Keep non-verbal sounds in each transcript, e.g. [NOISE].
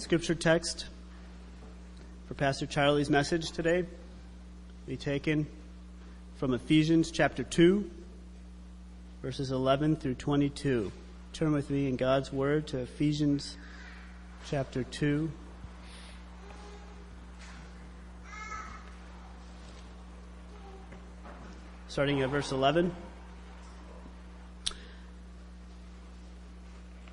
Scripture text for Pastor Charlie's message today be taken from Ephesians chapter 2, verses 11 through 22. Turn with me in God's Word to Ephesians chapter 2. Starting at verse 11.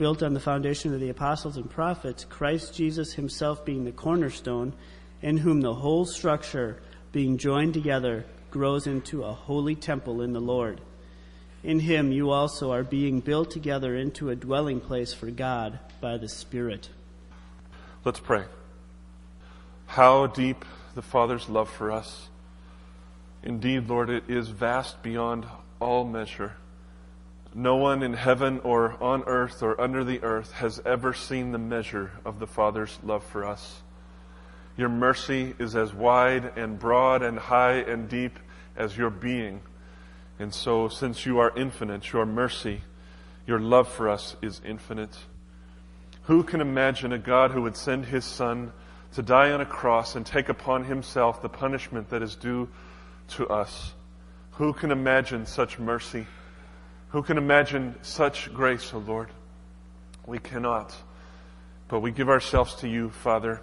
built on the foundation of the apostles and prophets, Christ Jesus himself being the cornerstone, in whom the whole structure, being joined together, grows into a holy temple in the Lord. In him you also are being built together into a dwelling place for God by the Spirit. Let's pray. How deep the Father's love for us. Indeed, Lord, it is vast beyond all measure. No one in heaven or on earth or under the earth has ever seen the measure of the Father's love for us. Your mercy is as wide and broad and high and deep as your being. And so, since you are infinite, your mercy, your love for us is infinite. Who can imagine a God who would send his Son to die on a cross and take upon himself the punishment that is due to us? Who can imagine such mercy? Who can imagine such grace, O oh Lord? We cannot. But we give ourselves to you, Father,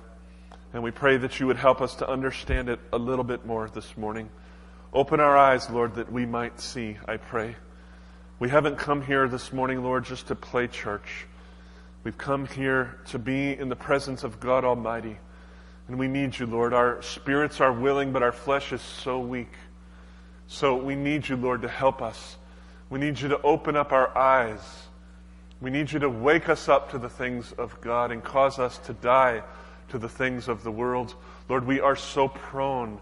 and we pray that you would help us to understand it a little bit more this morning. Open our eyes, Lord, that we might see, I pray. We haven't come here this morning, Lord, just to play church. We've come here to be in the presence of God Almighty. And we need you, Lord. Our spirits are willing, but our flesh is so weak. So we need you, Lord, to help us we need you to open up our eyes. We need you to wake us up to the things of God and cause us to die to the things of the world. Lord, we are so prone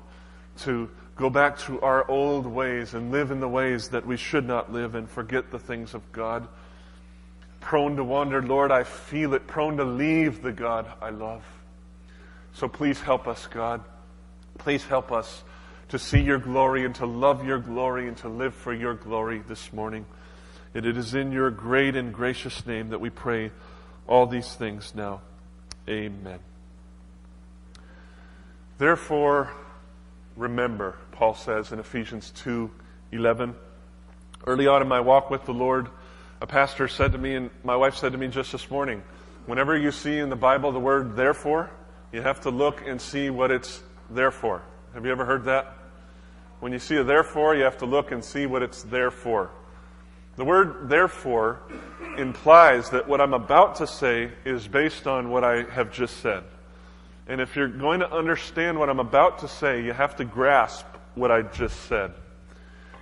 to go back to our old ways and live in the ways that we should not live and forget the things of God. Prone to wander, Lord, I feel it. Prone to leave the God I love. So please help us, God. Please help us to see your glory and to love your glory and to live for your glory this morning. And it is in your great and gracious name that we pray all these things now. Amen. Therefore, remember, Paul says in Ephesians 2 11. Early on in my walk with the Lord, a pastor said to me, and my wife said to me just this morning, whenever you see in the Bible the word therefore, you have to look and see what it's there for. Have you ever heard that? When you see a therefore, you have to look and see what it's there for. The word therefore implies that what I'm about to say is based on what I have just said. And if you're going to understand what I'm about to say, you have to grasp what I just said.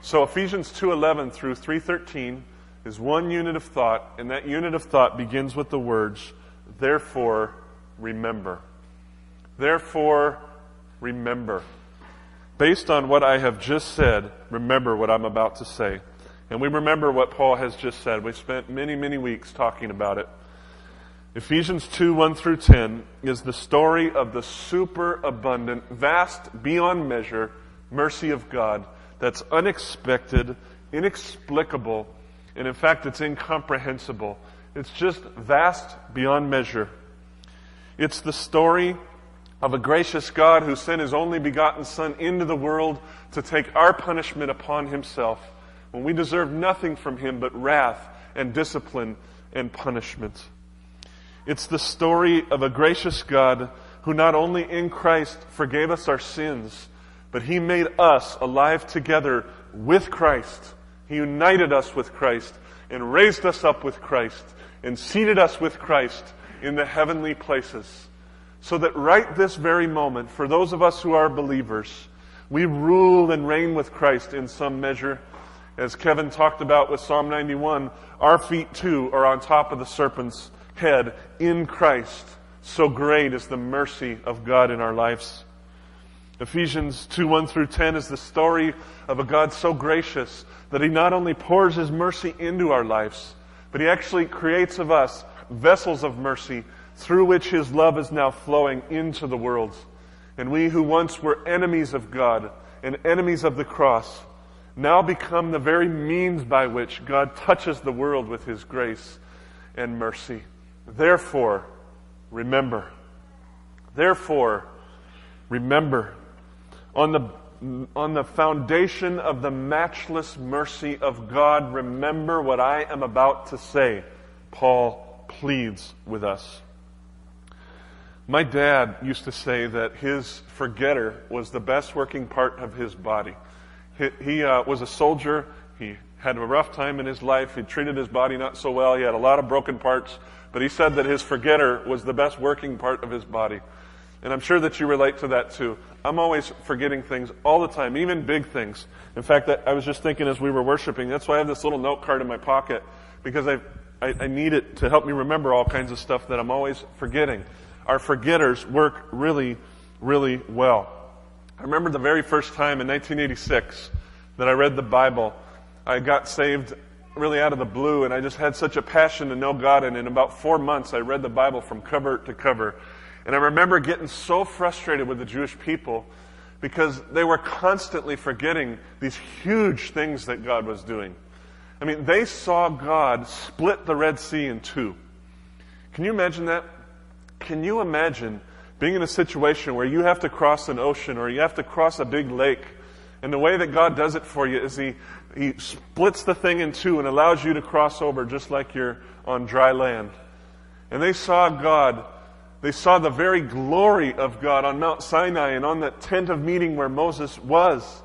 So Ephesians 2:11 through 3:13 is one unit of thought, and that unit of thought begins with the words, therefore remember. Therefore remember. Based on what I have just said, remember what I'm about to say. And we remember what Paul has just said. We spent many, many weeks talking about it. Ephesians 2 1 through 10 is the story of the super abundant, vast, beyond measure mercy of God that's unexpected, inexplicable, and in fact, it's incomprehensible. It's just vast beyond measure. It's the story of a gracious God who sent his only begotten Son into the world to take our punishment upon himself when we deserve nothing from him but wrath and discipline and punishment. It's the story of a gracious God who not only in Christ forgave us our sins, but he made us alive together with Christ. He united us with Christ and raised us up with Christ and seated us with Christ in the heavenly places. So that right this very moment, for those of us who are believers, we rule and reign with Christ in some measure. As Kevin talked about with Psalm 91, our feet too are on top of the serpent's head in Christ. So great is the mercy of God in our lives. Ephesians 2 1 through 10 is the story of a God so gracious that He not only pours His mercy into our lives, but He actually creates of us vessels of mercy through which His love is now flowing into the world. And we who once were enemies of God and enemies of the cross now become the very means by which God touches the world with His grace and mercy. Therefore, remember. Therefore, remember. On the, on the foundation of the matchless mercy of God, remember what I am about to say. Paul pleads with us. My dad used to say that his forgetter was the best working part of his body. He, he uh, was a soldier. He had a rough time in his life. He treated his body not so well. He had a lot of broken parts. But he said that his forgetter was the best working part of his body. And I'm sure that you relate to that too. I'm always forgetting things all the time, even big things. In fact, I was just thinking as we were worshiping, that's why I have this little note card in my pocket, because I, I, I need it to help me remember all kinds of stuff that I'm always forgetting. Our forgetters work really, really well. I remember the very first time in 1986 that I read the Bible. I got saved really out of the blue, and I just had such a passion to know God. And in about four months, I read the Bible from cover to cover. And I remember getting so frustrated with the Jewish people because they were constantly forgetting these huge things that God was doing. I mean, they saw God split the Red Sea in two. Can you imagine that? Can you imagine being in a situation where you have to cross an ocean or you have to cross a big lake? And the way that God does it for you is He he splits the thing in two and allows you to cross over just like you're on dry land. And they saw God. They saw the very glory of God on Mount Sinai and on that tent of meeting where Moses was.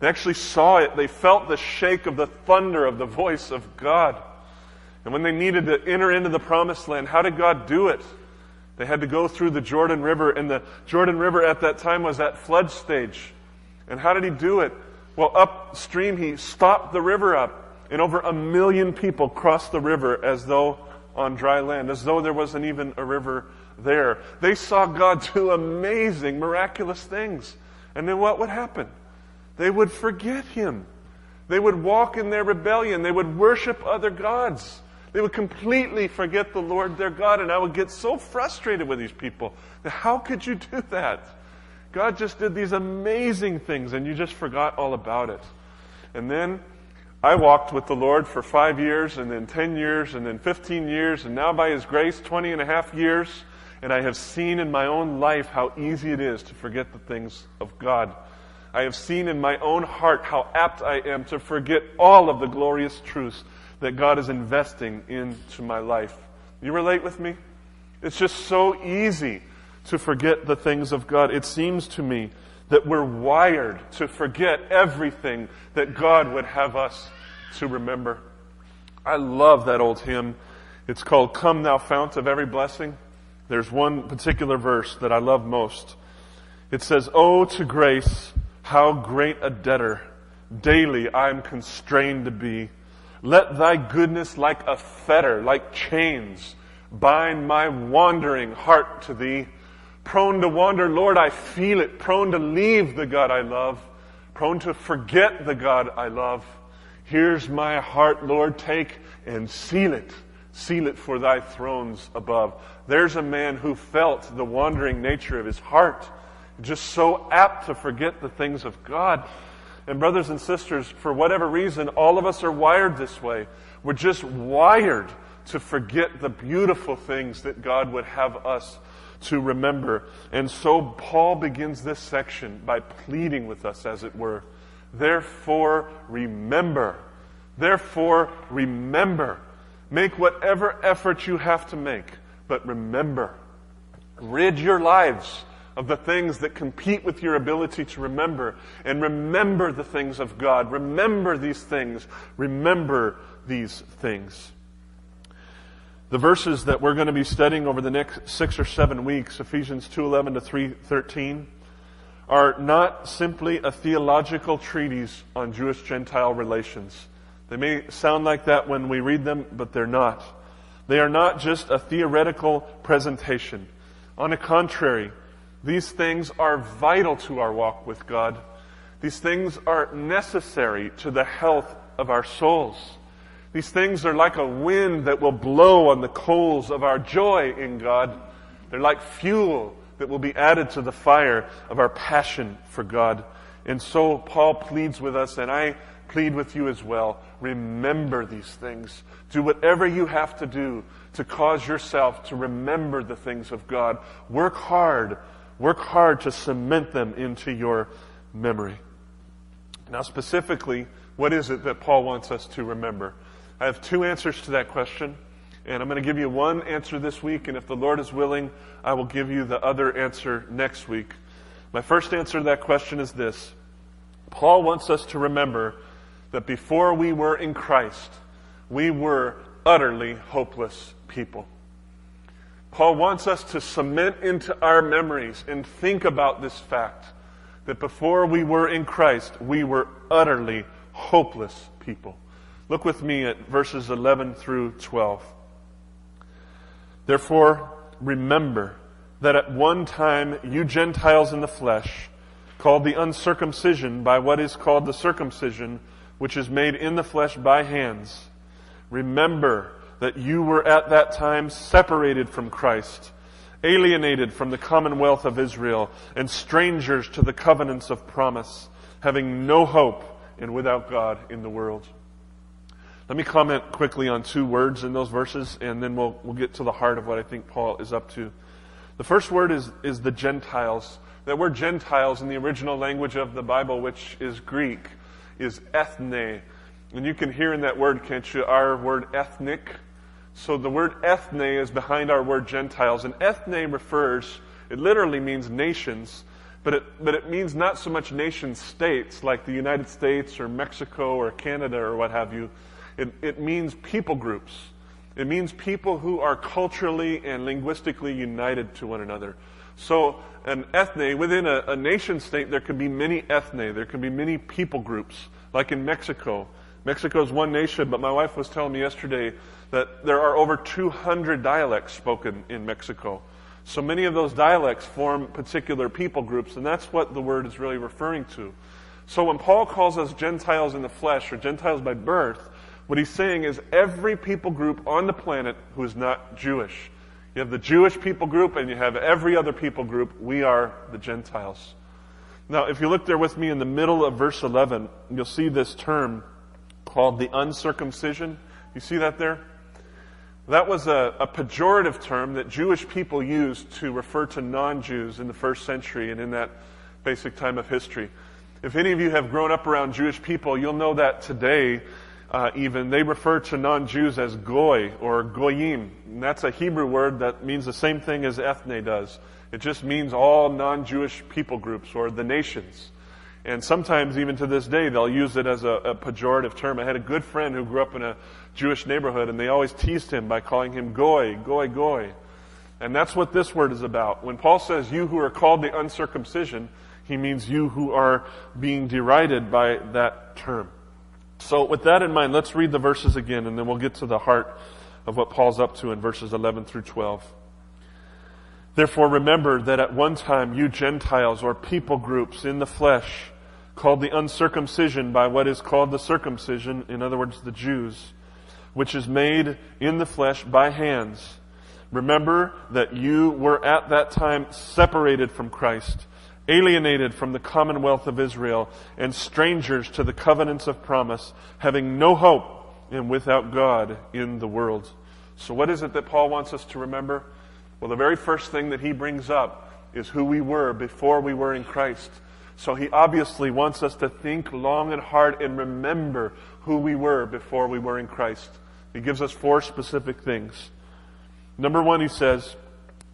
They actually saw it. They felt the shake of the thunder of the voice of God. And when they needed to enter into the promised land, how did God do it? They had to go through the Jordan River, and the Jordan River at that time was at flood stage. And how did he do it? Well, upstream, he stopped the river up, and over a million people crossed the river as though on dry land, as though there wasn't even a river there. They saw God [LAUGHS] do amazing, miraculous things. And then what would happen? They would forget him. They would walk in their rebellion. They would worship other gods. They would completely forget the Lord their God. And I would get so frustrated with these people. How could you do that? God just did these amazing things and you just forgot all about it. And then I walked with the Lord for five years and then 10 years and then 15 years and now by His grace, 20 and a half years. And I have seen in my own life how easy it is to forget the things of God. I have seen in my own heart how apt I am to forget all of the glorious truths that God is investing into my life. You relate with me? It's just so easy to forget the things of God. It seems to me that we're wired to forget everything that God would have us to remember. I love that old hymn. It's called Come Thou Fount of Every Blessing. There's one particular verse that I love most. It says, Oh, to grace, how great a debtor daily I'm constrained to be. Let thy goodness like a fetter, like chains, bind my wandering heart to thee. Prone to wander, Lord, I feel it. Prone to leave the God I love. Prone to forget the God I love. Here's my heart, Lord, take and seal it. seal it for thy thrones above. There's a man who felt the wandering nature of his heart, just so apt to forget the things of God. And brothers and sisters, for whatever reason, all of us are wired this way. We're just wired to forget the beautiful things that God would have us to remember. And so Paul begins this section by pleading with us, as it were. Therefore, remember. Therefore, remember. Make whatever effort you have to make, but remember. Rid your lives of the things that compete with your ability to remember, and remember the things of God. Remember these things. Remember these things. The verses that we're going to be studying over the next six or seven weeks, Ephesians 2.11 to 3.13, are not simply a theological treatise on Jewish-Gentile relations. They may sound like that when we read them, but they're not. They are not just a theoretical presentation. On the contrary, these things are vital to our walk with God. These things are necessary to the health of our souls. These things are like a wind that will blow on the coals of our joy in God. They're like fuel that will be added to the fire of our passion for God. And so Paul pleads with us, and I plead with you as well. Remember these things. Do whatever you have to do to cause yourself to remember the things of God. Work hard. Work hard to cement them into your memory. Now, specifically, what is it that Paul wants us to remember? I have two answers to that question, and I'm going to give you one answer this week, and if the Lord is willing, I will give you the other answer next week. My first answer to that question is this Paul wants us to remember that before we were in Christ, we were utterly hopeless people. Paul wants us to cement into our memories and think about this fact that before we were in Christ, we were utterly hopeless people. Look with me at verses 11 through 12. Therefore, remember that at one time you Gentiles in the flesh, called the uncircumcision by what is called the circumcision, which is made in the flesh by hands, remember that you were at that time separated from Christ, alienated from the commonwealth of Israel, and strangers to the covenants of promise, having no hope and without God in the world. Let me comment quickly on two words in those verses, and then we'll, we'll get to the heart of what I think Paul is up to. The first word is, is the Gentiles. That word Gentiles in the original language of the Bible, which is Greek, is ethne. And you can hear in that word, can't you, our word ethnic. So the word ethne is behind our word Gentiles. And ethne refers, it literally means nations, but it, but it means not so much nation states like the United States or Mexico or Canada or what have you. It, it means people groups. It means people who are culturally and linguistically united to one another. So, an ethne, within a, a nation state, there can be many ethne. There can be many people groups, like in Mexico. Mexico is one nation, but my wife was telling me yesterday that there are over 200 dialects spoken in Mexico. So many of those dialects form particular people groups, and that's what the word is really referring to. So when Paul calls us Gentiles in the flesh or Gentiles by birth, what he's saying is every people group on the planet who is not Jewish. You have the Jewish people group and you have every other people group. We are the Gentiles. Now, if you look there with me in the middle of verse 11, you'll see this term called the uncircumcision. You see that there? That was a, a pejorative term that Jewish people used to refer to non-Jews in the first century and in that basic time of history. If any of you have grown up around Jewish people, you'll know that today uh, even, they refer to non-Jews as goy or goyim. And that's a Hebrew word that means the same thing as ethne does. It just means all non-Jewish people groups or the nations. And sometimes, even to this day, they'll use it as a, a, pejorative term. I had a good friend who grew up in a Jewish neighborhood, and they always teased him by calling him goy, goy, goy. And that's what this word is about. When Paul says, you who are called the uncircumcision, he means you who are being derided by that term. So, with that in mind, let's read the verses again, and then we'll get to the heart of what Paul's up to in verses 11 through 12. Therefore, remember that at one time you Gentiles or people groups in the flesh, called the uncircumcision by what is called the circumcision, in other words, the Jews, which is made in the flesh by hands. Remember that you were at that time separated from Christ, alienated from the commonwealth of Israel, and strangers to the covenants of promise, having no hope and without God in the world. So, what is it that Paul wants us to remember? Well, the very first thing that he brings up is who we were before we were in Christ. So he obviously wants us to think long and hard and remember who we were before we were in Christ. He gives us four specific things. Number one, he says,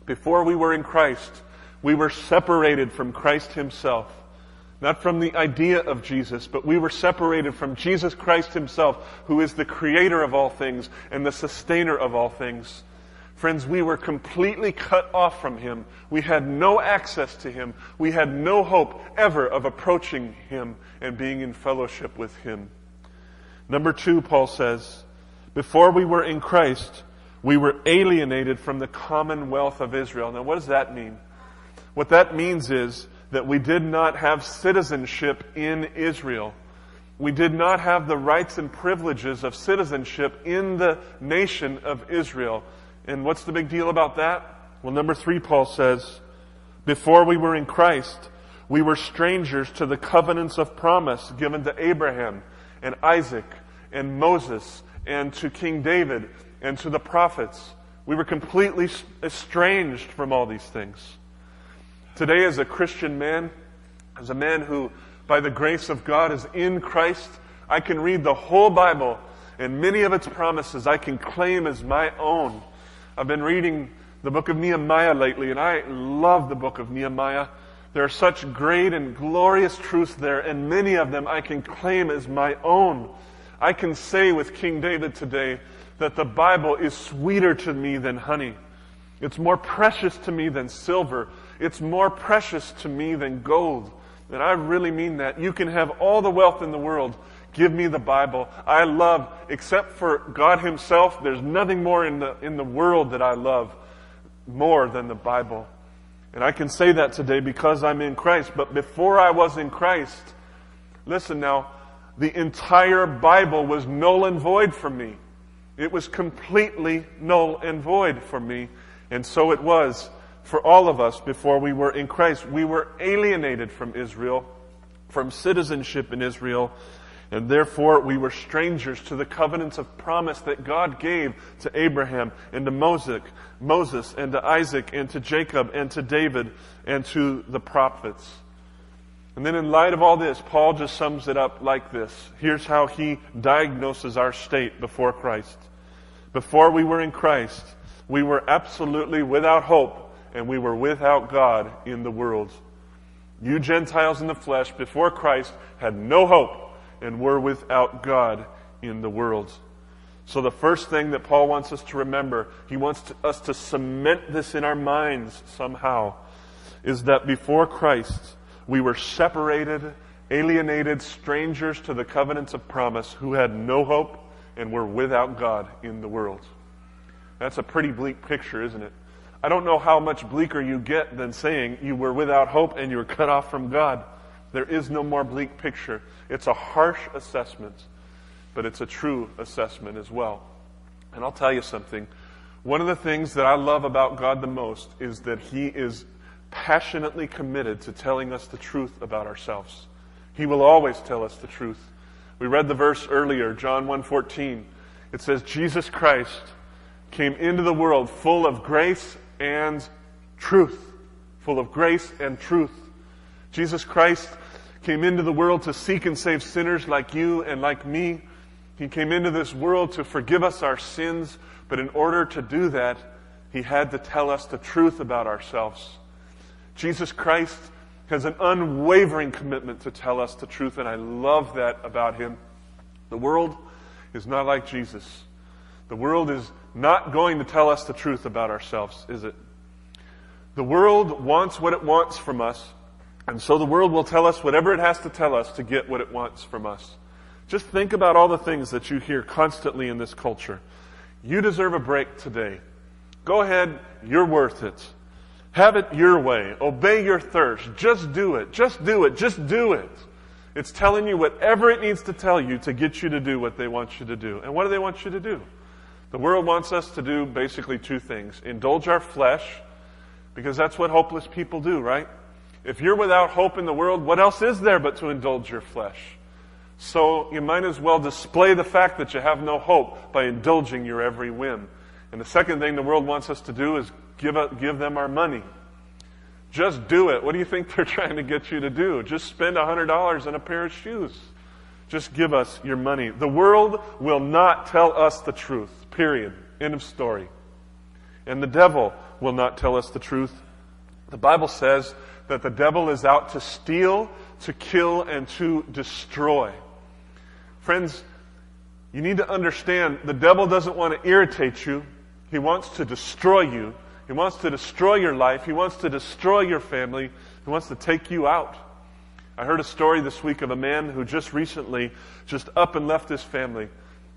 before we were in Christ, we were separated from Christ himself. Not from the idea of Jesus, but we were separated from Jesus Christ himself, who is the creator of all things and the sustainer of all things. Friends, we were completely cut off from Him. We had no access to Him. We had no hope ever of approaching Him and being in fellowship with Him. Number two, Paul says, before we were in Christ, we were alienated from the commonwealth of Israel. Now, what does that mean? What that means is that we did not have citizenship in Israel. We did not have the rights and privileges of citizenship in the nation of Israel. And what's the big deal about that? Well, number three, Paul says, before we were in Christ, we were strangers to the covenants of promise given to Abraham and Isaac and Moses and to King David and to the prophets. We were completely estranged from all these things. Today, as a Christian man, as a man who, by the grace of God, is in Christ, I can read the whole Bible and many of its promises I can claim as my own. I've been reading the book of Nehemiah lately, and I love the book of Nehemiah. There are such great and glorious truths there, and many of them I can claim as my own. I can say with King David today that the Bible is sweeter to me than honey. It's more precious to me than silver. It's more precious to me than gold. And I really mean that. You can have all the wealth in the world, Give me the Bible. I love, except for God Himself, there's nothing more in the, in the world that I love more than the Bible. And I can say that today because I'm in Christ. But before I was in Christ, listen now, the entire Bible was null and void for me. It was completely null and void for me. And so it was for all of us before we were in Christ. We were alienated from Israel, from citizenship in Israel, and therefore we were strangers to the covenants of promise that God gave to Abraham and to Moses, Moses and to Isaac and to Jacob and to David and to the prophets. And then in light of all this, Paul just sums it up like this. Here's how he diagnoses our state before Christ. Before we were in Christ, we were absolutely without hope and we were without God in the world. You Gentiles in the flesh before Christ had no hope and we're without God in the world. So, the first thing that Paul wants us to remember, he wants to, us to cement this in our minds somehow, is that before Christ, we were separated, alienated, strangers to the covenants of promise, who had no hope and were without God in the world. That's a pretty bleak picture, isn't it? I don't know how much bleaker you get than saying you were without hope and you were cut off from God. There is no more bleak picture. It's a harsh assessment, but it's a true assessment as well. And I'll tell you something. One of the things that I love about God the most is that He is passionately committed to telling us the truth about ourselves. He will always tell us the truth. We read the verse earlier, John 1:14. It says Jesus Christ came into the world full of grace and truth. Full of grace and truth. Jesus Christ came into the world to seek and save sinners like you and like me. He came into this world to forgive us our sins, but in order to do that, he had to tell us the truth about ourselves. Jesus Christ has an unwavering commitment to tell us the truth, and I love that about him. The world is not like Jesus. The world is not going to tell us the truth about ourselves, is it? The world wants what it wants from us, and so the world will tell us whatever it has to tell us to get what it wants from us. Just think about all the things that you hear constantly in this culture. You deserve a break today. Go ahead, you're worth it. Have it your way. Obey your thirst. Just do it. Just do it. Just do it. It's telling you whatever it needs to tell you to get you to do what they want you to do. And what do they want you to do? The world wants us to do basically two things indulge our flesh, because that's what hopeless people do, right? If you're without hope in the world, what else is there but to indulge your flesh? So you might as well display the fact that you have no hope by indulging your every whim. And the second thing the world wants us to do is give, a, give them our money. Just do it. What do you think [LAUGHS] they're trying to get you to do? Just spend $100 on a pair of shoes. Just give us your money. The world will not tell us the truth. Period. End of story. And the devil will not tell us the truth. The Bible says that the devil is out to steal, to kill, and to destroy. Friends, you need to understand the devil doesn't want to irritate you. He wants to destroy you. He wants to destroy your life. He wants to destroy your family. He wants to take you out. I heard a story this week of a man who just recently just up and left his family,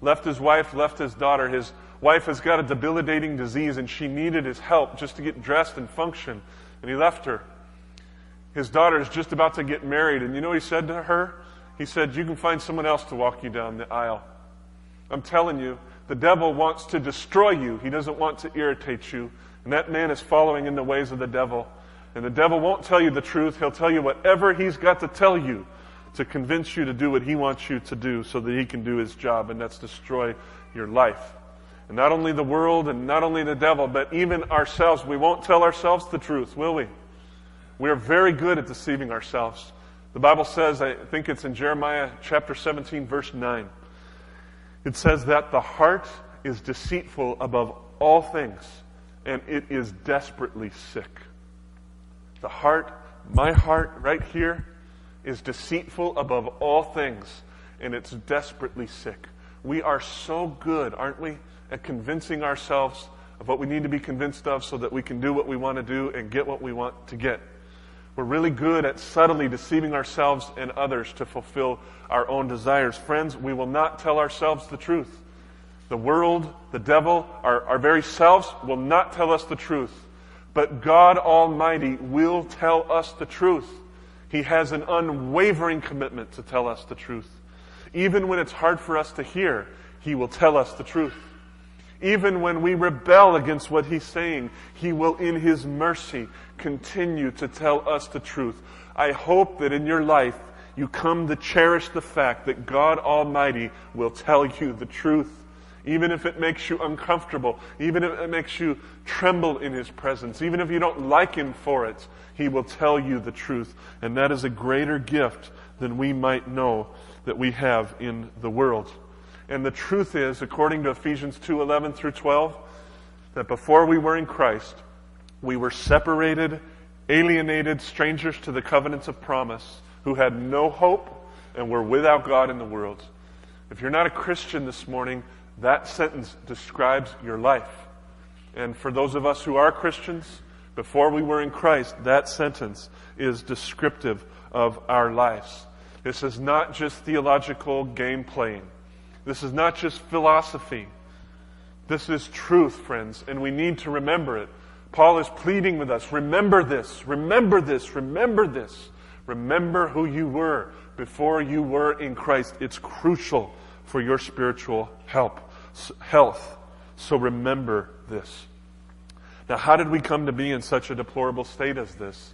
left his wife, left his daughter. His wife has got a debilitating disease and she needed his help just to get dressed and function. And he left her. His daughter is just about to get married. And you know what he said to her? He said, You can find someone else to walk you down the aisle. I'm telling you, the devil wants to destroy you. He doesn't want to irritate you. And that man is following in the ways of the devil. And the devil won't tell you the truth. He'll tell you whatever he's got to tell you to convince you to do what he wants you to do so that he can do his job, and that's destroy your life. And not only the world and not only the devil, but even ourselves. We won't tell ourselves the truth, will we? We are very good at deceiving ourselves. The Bible says, I think it's in Jeremiah chapter 17, verse 9. It says that the heart is deceitful above all things, and it is desperately sick. The heart, my heart right here, is deceitful above all things, and it's desperately sick. We are so good, aren't we, at convincing ourselves of what we need to be convinced of so that we can do what we want to do and get what we want to get. We're really good at subtly deceiving ourselves and others to fulfill our own desires. Friends, we will not tell ourselves the truth. The world, the devil, our, our very selves will not tell us the truth. But God Almighty will tell us the truth. He has an unwavering commitment to tell us the truth. Even when it's hard for us to hear, He will tell us the truth. Even when we rebel against what He's saying, He will, in His mercy, continue to tell us the truth. I hope that in your life, you come to cherish the fact that God Almighty will tell you the truth even if it makes you uncomfortable, even if it makes you tremble in His presence, even if you don't like Him for it, He will tell you the truth. And that is a greater gift than we might know that we have in the world. And the truth is, according to Ephesians 2 11 through 12, that before we were in Christ, we were separated, alienated, strangers to the covenants of promise, who had no hope and were without God in the world. If you're not a Christian this morning, that sentence describes your life. And for those of us who are Christians, before we were in Christ, that sentence is descriptive of our lives. This is not just theological game playing. This is not just philosophy. This is truth, friends, and we need to remember it. Paul is pleading with us remember this, remember this, remember this. Remember who you were before you were in Christ. It's crucial for your spiritual help, health. So remember this. Now, how did we come to be in such a deplorable state as this?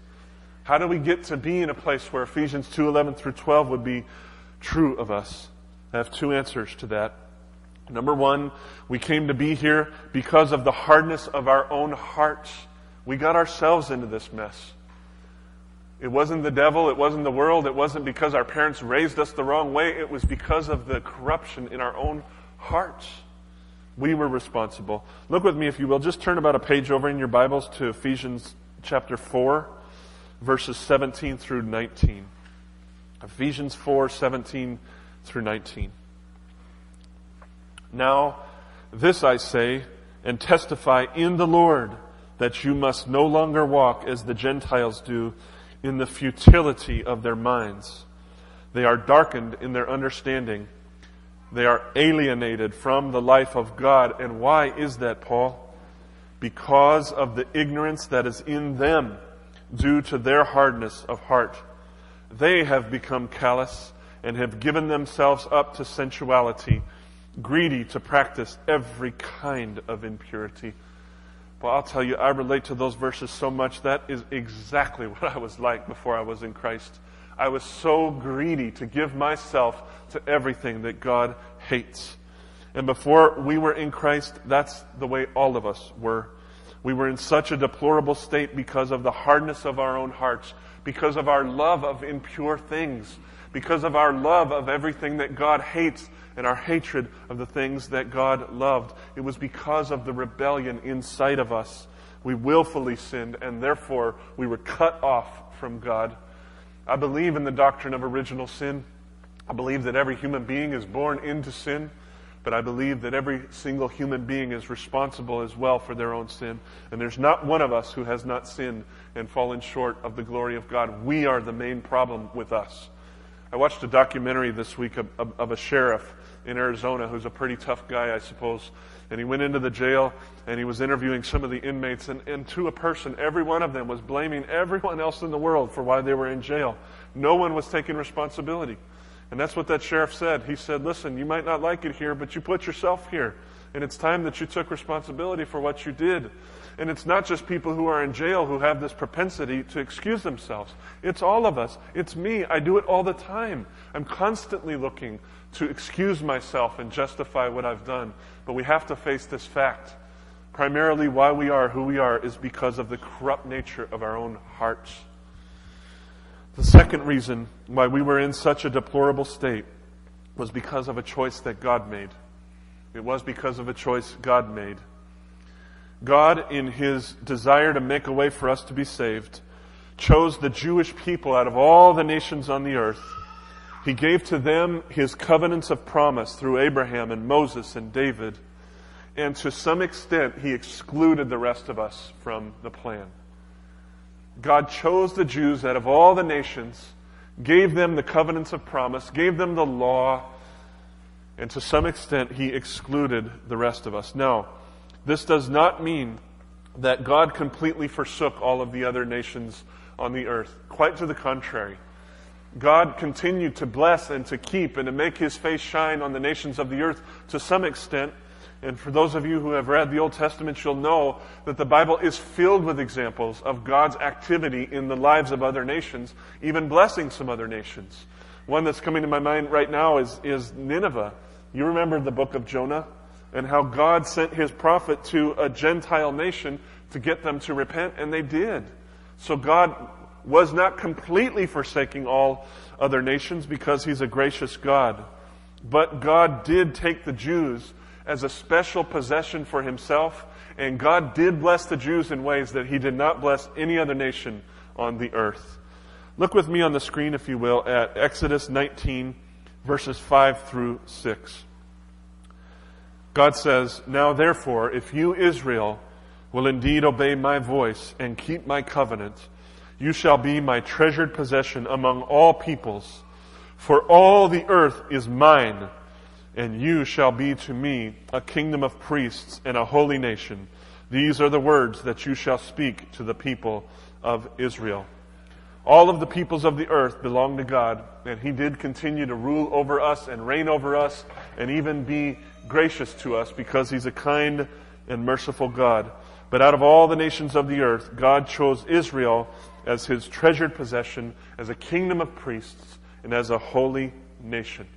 How do we get to be in a place where Ephesians 2:11 through 12 would be true of us? I have two answers to that. Number one, we came to be here because of the hardness of our own hearts. We got ourselves into this mess. It wasn't the devil, it wasn't the world, it wasn't because our parents raised us the wrong way, it was because of the corruption in our own hearts. We were responsible. Look with me, if you will. Just turn about a page over in your Bibles to Ephesians chapter 4, verses 17 through 19. Ephesians 4, 17 through 19. Now, this I say and testify in the Lord that you must no longer walk as the Gentiles do in the futility of their minds. They are darkened in their understanding. They are alienated from the life of God. And why is that, Paul? Because of the ignorance that is in them due to their hardness of heart. They have become callous. And have given themselves up to sensuality, greedy to practice every kind of impurity. Well, I'll tell you, I relate to those verses so much. That is exactly [LAUGHS] what I was like before I was in Christ. I was so greedy to give myself to everything that God hates. And before we were in Christ, that's the way all of us were. We were in such a deplorable state because of the hardness of our own hearts, because of our love of impure things, because of our love of everything that God hates and our hatred of the things that God loved. It was because of the rebellion inside of us. We willfully sinned, and therefore we were cut off from God. I believe in the doctrine of original sin. I believe that every human being is born into sin, but I believe that every single human being is responsible as well for their own sin. And there's not one of us who has not sinned and fallen short of the glory of God. We are the main problem with us. I watched a documentary this week of, of, of a sheriff in Arizona who's a pretty tough guy, I suppose. And he went into the jail and he was interviewing some of the inmates. And, and to a person, every one of them was blaming everyone else in the world for why they were in jail. No one was taking responsibility. And that's what that sheriff said. He said, Listen, you might not like it here, but you put yourself here. And it's time that you took responsibility for what you did. And it's not just people who are in jail who have this propensity to excuse themselves. It's all of us. It's me. I do it all the time. I'm constantly looking to excuse myself and justify what I've done. But we have to face this fact. Primarily, why we are who we are is because of the corrupt nature of our own hearts. The second reason why we were in such a deplorable state was because of a choice that God made. It was because of a choice God made. God, in his desire to make a way for us to be saved, chose the Jewish people out of all the nations on the earth. He gave to them his covenants of promise through Abraham and Moses and David. And to some extent, he excluded the rest of us from the plan. God chose the Jews out of all the nations, gave them the covenants of promise, gave them the law, and to some extent, he excluded the rest of us. Now, this does not mean that God completely forsook all of the other nations on the earth. Quite to the contrary. God continued to bless and to keep and to make his face shine on the nations of the earth to some extent. And for those of you who have read the Old Testament, you'll know that the Bible is filled with examples of God's activity in the lives of other nations, even blessing some other nations. One that's coming to my mind right now is, is Nineveh. You remember the book of Jonah? and how God sent his prophet to a Gentile nation to get them to repent, and they did. So God was not completely forsaking all other nations because he's a gracious God. But God did take the Jews as a special possession for himself, and God did bless the Jews in ways that he did not bless any other nation on the earth. Look with me on the screen, if you will, at Exodus 19, verses 5 through 6. God says, Now therefore, if you, Israel, will indeed obey my voice and keep my covenant, you shall be my treasured possession among all peoples. For all the earth is mine, and you shall be to me a kingdom of priests and a holy nation. These are the words that you shall speak to the people of Israel. All of the peoples of the earth belong to God, and He did continue to rule over us and reign over us and even be gracious to us because He's a kind and merciful God. But out of all the nations of the earth, God chose Israel as His treasured possession, as a kingdom of priests, and as a holy nation.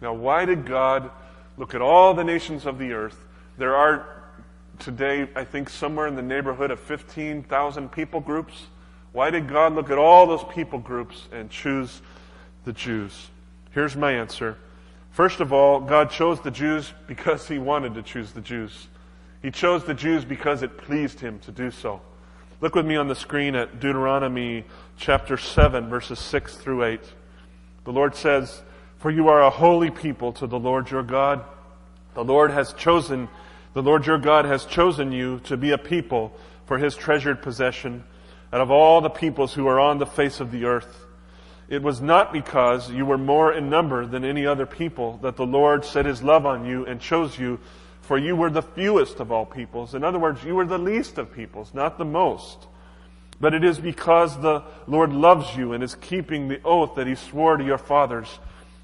Now, why did God look at all the nations of the earth? There are today, I think, somewhere in the neighborhood of 15,000 people groups why did God look at all those people groups and choose the Jews? Here's my answer. First of all, God chose the Jews because He wanted to choose the Jews. He chose the Jews because it pleased Him to do so. Look with me on the screen at Deuteronomy chapter 7, verses 6 through 8. The Lord says, For you are a holy people to the Lord your God. The Lord has chosen, the Lord your God has chosen you to be a people for His treasured possession out of all the peoples who are on the face of the earth. It was not because you were more in number than any other people that the Lord set his love on you and chose you, for you were the fewest of all peoples. In other words, you were the least of peoples, not the most. But it is because the Lord loves you and is keeping the oath that he swore to your fathers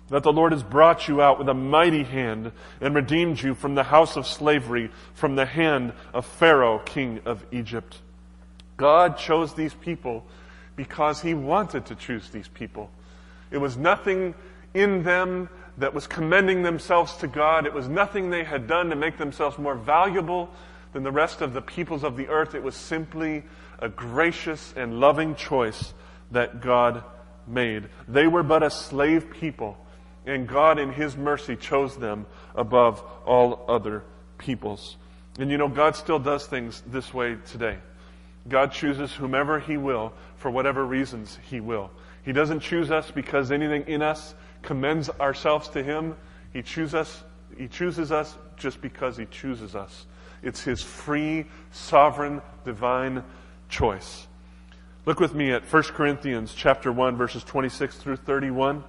that the Lord has brought you out with a mighty hand and redeemed you from the house of slavery, from the hand of Pharaoh, king of Egypt. God chose these people because he wanted to choose these people. It was nothing in them that was commending themselves to God. It was nothing they had done to make themselves more valuable than the rest of the peoples of the earth. It was simply a gracious and loving choice that God made. They were but a slave people and God, in His mercy, chose them above all other peoples. And you know, God still does things this way today. God chooses whomever He will for whatever reasons He will. He doesn't choose us because anything in us commends ourselves to Him. He chooses us, He chooses us just because He chooses us. It's His free, sovereign, divine choice. Look with me at 1 Corinthians chapter 1 verses 26 through 31.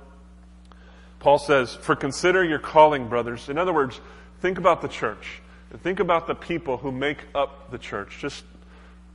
Paul says, For consider your calling, brothers. In other words, think about the church. Think about the people who make up the church. Just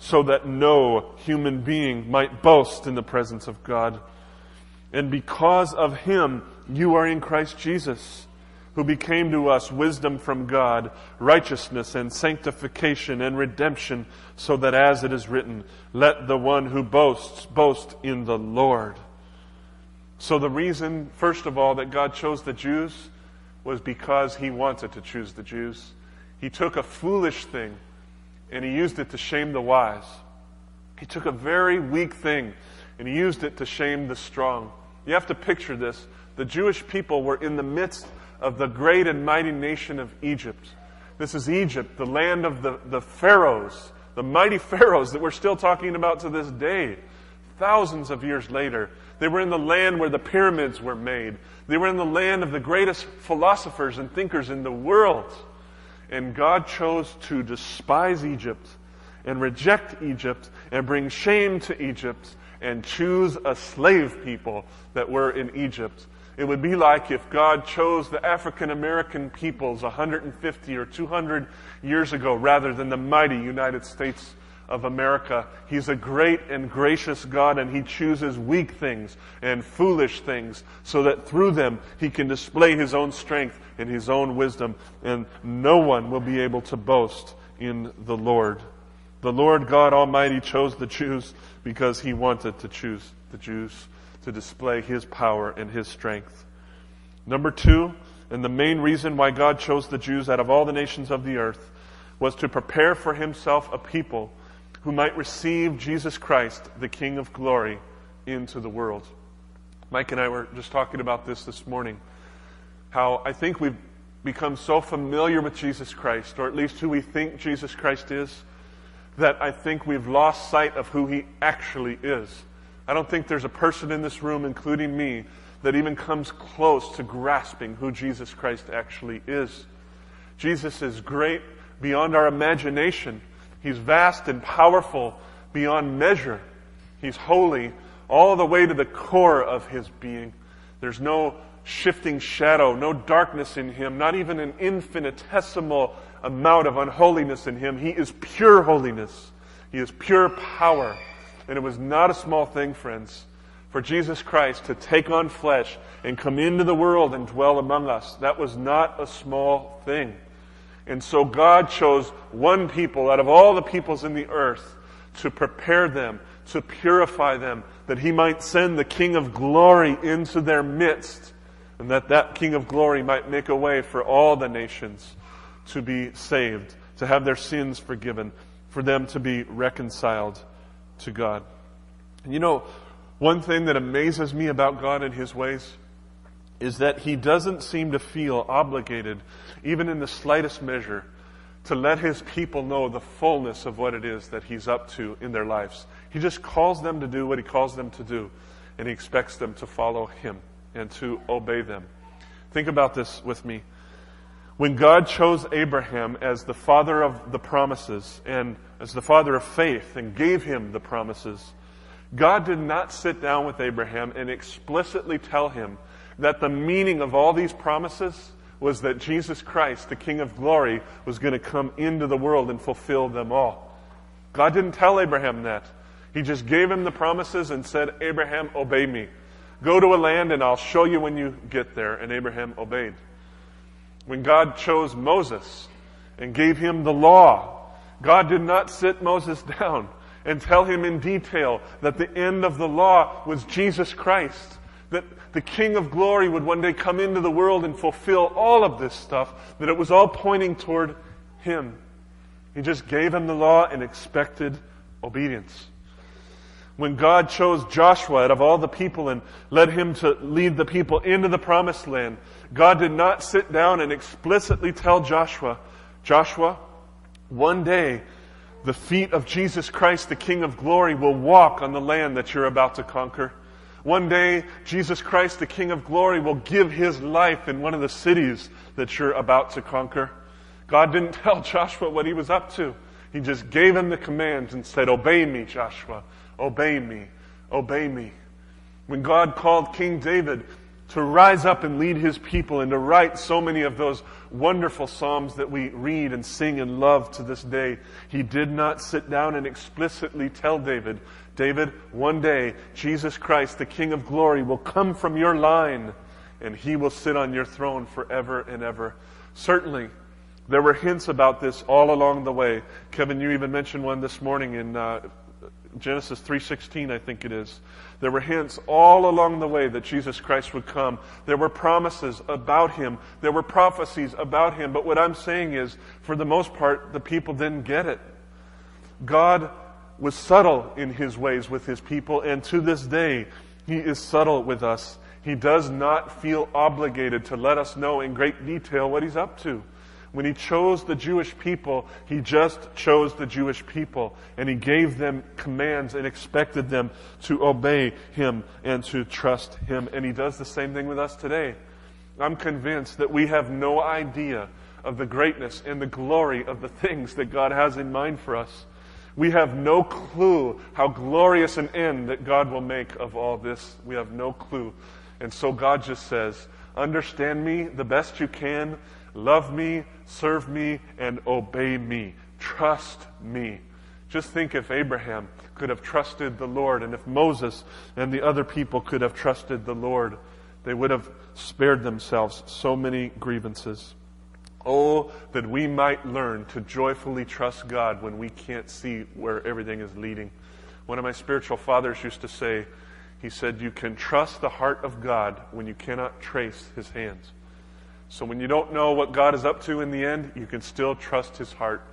so that no human being might boast in the presence of God. And because of him, you are in Christ Jesus, who became to us wisdom from God, righteousness and sanctification and redemption, so that as it is written, let the one who boasts boast in the Lord. So the reason, first of all, that God chose the Jews was because he wanted to choose the Jews. He took a foolish thing and he used it to shame the wise. He took a very weak thing and he used it to shame the strong. You have to picture this. The Jewish people were in the midst of the great and mighty nation of Egypt. This is Egypt, the land of the, the pharaohs, the mighty [LAUGHS] pharaohs that we're still talking about to this day, thousands of years later. They were in the land where the pyramids were made. They were in the land of the greatest philosophers and thinkers in the world. And God chose to despise Egypt and reject Egypt and bring shame to Egypt and choose a slave people that were in Egypt. It would be like if God chose the African American peoples 150 or 200 years ago rather than the mighty United States of America. He's a great and gracious God, and He chooses weak things and foolish things so that through them He can display His own strength and His own wisdom, and no one will be able to boast in the Lord. The Lord God Almighty chose the Jews because He wanted to choose the Jews to display His power and His strength. Number two, and the main reason why God chose the Jews out of all the nations of the earth was to prepare for Himself a people who might receive Jesus Christ, the King of glory, into the world. Mike and I were just talking about this this morning. How I think we've become so familiar with Jesus Christ, or at least who we think Jesus Christ is, that I think we've lost sight of who he actually is. I don't think there's a person in this room, including me, that even comes close to grasping who Jesus Christ actually is. Jesus is great beyond our imagination. He's vast and powerful beyond measure. He's holy all the way to the core of his being. There's no shifting shadow, no darkness in him, not even an infinitesimal amount of unholiness in him. He is pure holiness. He is pure power. And it was not a small thing, friends, for Jesus Christ to take on flesh and come into the world and dwell among us. That was not a small thing. And so God chose one people out of all the peoples in the earth to prepare them, to purify them, that he might send the King of glory into their midst, and that that King of glory might make a way for all the nations to be saved, to have their sins forgiven, for them to be reconciled to God. And you know, one thing that amazes me about God and his ways is that he doesn't seem to feel obligated, even in the slightest measure, to let his people know the fullness of what it is that he's up to in their lives. He just calls them to do what he calls them to do, and he expects them to follow him and to obey them. Think about this with me. When God chose Abraham as the father of the promises and as the father of faith and gave him the promises, God did not sit down with Abraham and explicitly tell him that the meaning of all these promises was that Jesus Christ, the King of glory, was going to come into the world and fulfill them all. God didn't tell Abraham that. He just gave him the promises and said, Abraham, obey me. Go to a land and I'll show you when you get there. And Abraham obeyed. When God chose Moses and gave him the law, God did not sit Moses [LAUGHS] down and tell him in detail that the end of the law was Jesus Christ that the King of glory would one day come into the world and fulfill all of this stuff, that it was all pointing toward Him. He just gave him the law and expected obedience. When God chose Joshua out of all the people and led him to lead the people into the promised land, God did not sit down and explicitly tell Joshua, Joshua, one day the feet of Jesus Christ, the King of glory, will walk on the land that you're about to conquer. One day, Jesus Christ, the King of glory, will give his life in one of the cities that you're about to conquer. God didn't [LAUGHS] tell Joshua what he was up to. He just gave him the commands and said, Obey me, Joshua. Obey me. Obey me. When God called King David to rise up and lead his people and to write so many of those wonderful psalms that we read and sing and love to this day, he did not sit down and explicitly tell David David, one day, Jesus Christ, the King of glory, will come from your line and he will sit on your throne forever and ever. Certainly, there were hints about this all along the way. Kevin, you even mentioned one this morning in uh, Genesis 3:16, I think it is. There were hints all along the way that Jesus Christ would come. There were promises about him. There were prophecies about him. But what I'm saying is, for the most part, the people didn't get it. God was subtle in his ways with his people, and to this day, he is subtle with us. He does not feel obligated to let us know in great detail what he's up to. When he chose the Jewish people, he just chose the Jewish people, and he gave them commands and expected them to obey him and to trust him. And he does the same thing with us today. I'm convinced that we have no idea of the greatness and the glory of the things that God has in mind for us. We have no clue how glorious an end that God will make of all this. We have no clue. And so God just says, understand me the best you can, love me, serve me, and obey me. Trust me. Just think if Abraham could have trusted the Lord, and if Moses and the other people could have trusted the Lord, they would have spared themselves so many grievances. Oh, that we might learn to joyfully trust God when we can't see where everything is leading. One of my spiritual fathers used to say, he said, You can trust the heart of God when you cannot trace his hands. So when you don't know what God is up to in the end, you can still trust his heart.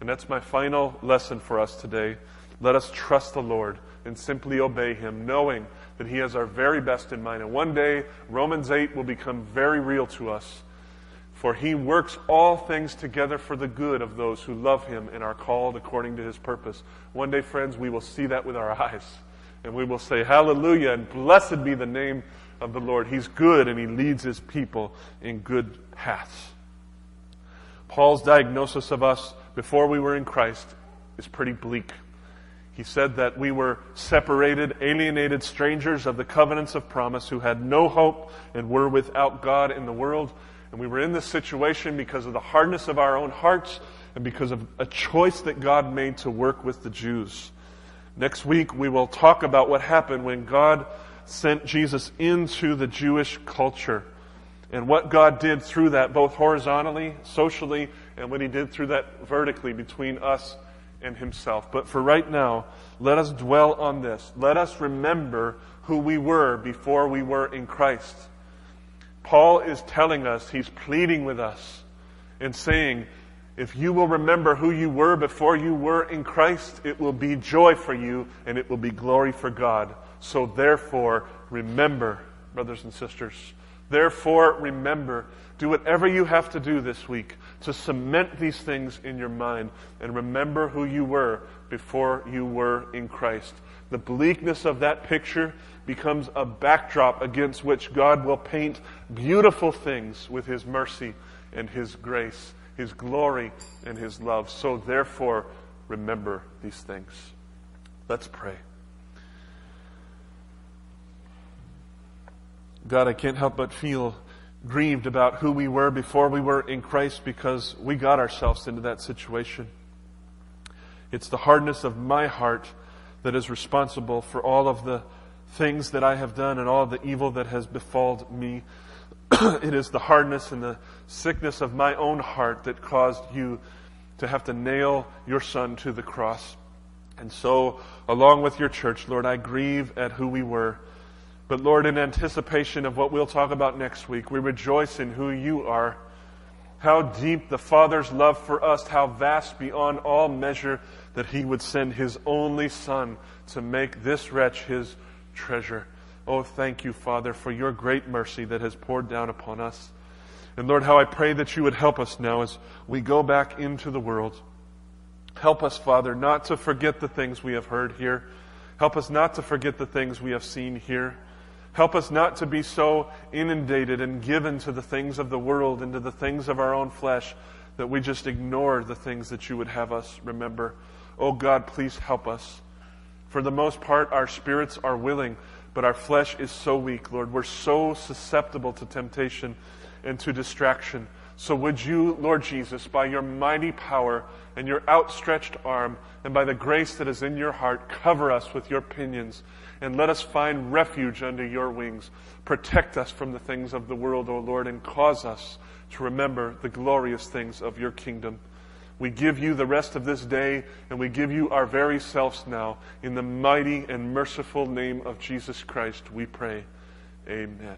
And that's my final lesson for us today. Let us trust the Lord and simply obey him, knowing that he has our very best in mind. And one day, Romans 8 will become very real to us for he works all things together for the good of those who love him and are called according to his purpose. One day, friends, we will see that with our [LAUGHS] eyes. And we will say, Hallelujah, and blessed be the name of the Lord. He's good and he leads his people in good paths. Paul's diagnosis of us before we were in Christ is pretty bleak. He said that we were separated, alienated strangers of the covenants of promise who had no hope and were without God in the world. And we were in this situation because of the hardness of our own hearts and because of a choice that God made to work with the Jews. Next week, we will talk about what happened when God sent Jesus into the Jewish culture and what God did through that, both horizontally, socially, and what He did through that vertically between us and Himself. But for right now, let us dwell on this. Let us remember who we were before we were in Christ. Paul is telling us, he's pleading with us and saying, if you will remember who you were before you were in Christ, it will be joy for you and it will be glory for God. So therefore, remember, brothers and sisters, Therefore, remember, do whatever you have to do this week to cement these things in your mind and remember who you were before you were in Christ. The bleakness of that picture becomes a backdrop against which God will paint beautiful things with His mercy and His grace, His glory and His love. So therefore, remember these things. Let's pray. God, I can't help but feel grieved about who we were before we were in Christ because we got ourselves into that situation. It's the hardness of my heart that is responsible for all of the things that I have done and all of the evil that has befalled me. [COUGHS] it is the hardness and the sickness of my own heart that caused you to have to nail your son to the cross. And so, along with your church, Lord, I grieve at who we were. But Lord, in anticipation of what we'll talk about next week, we rejoice in who you are. How deep the Father's love for us, how vast beyond all measure that he would send his only Son to make this wretch his treasure. Oh, thank you, Father, for your great mercy that has poured down upon us. And Lord, how I pray that you would help us now as we go back into the world. Help us, Father, not to forget the things we have heard here. Help us not to forget the things we have seen here. Help us not to be so inundated and given to the things of the world and to the things of our own flesh that we just ignore the things that you would have us remember. Oh God, please help us. For the most part, our spirits are willing, but our flesh is so weak, Lord. We're so susceptible to temptation and to distraction. So would you, Lord Jesus, by your mighty power and your outstretched arm, and by the grace that is in your heart, cover us with your pinions and let us find refuge under your wings. Protect us from the things of the world, O Lord, and cause us to remember the glorious things of your kingdom. We give you the rest of this day, and we give you our very selves now. In the mighty and merciful name of Jesus Christ, we pray. Amen.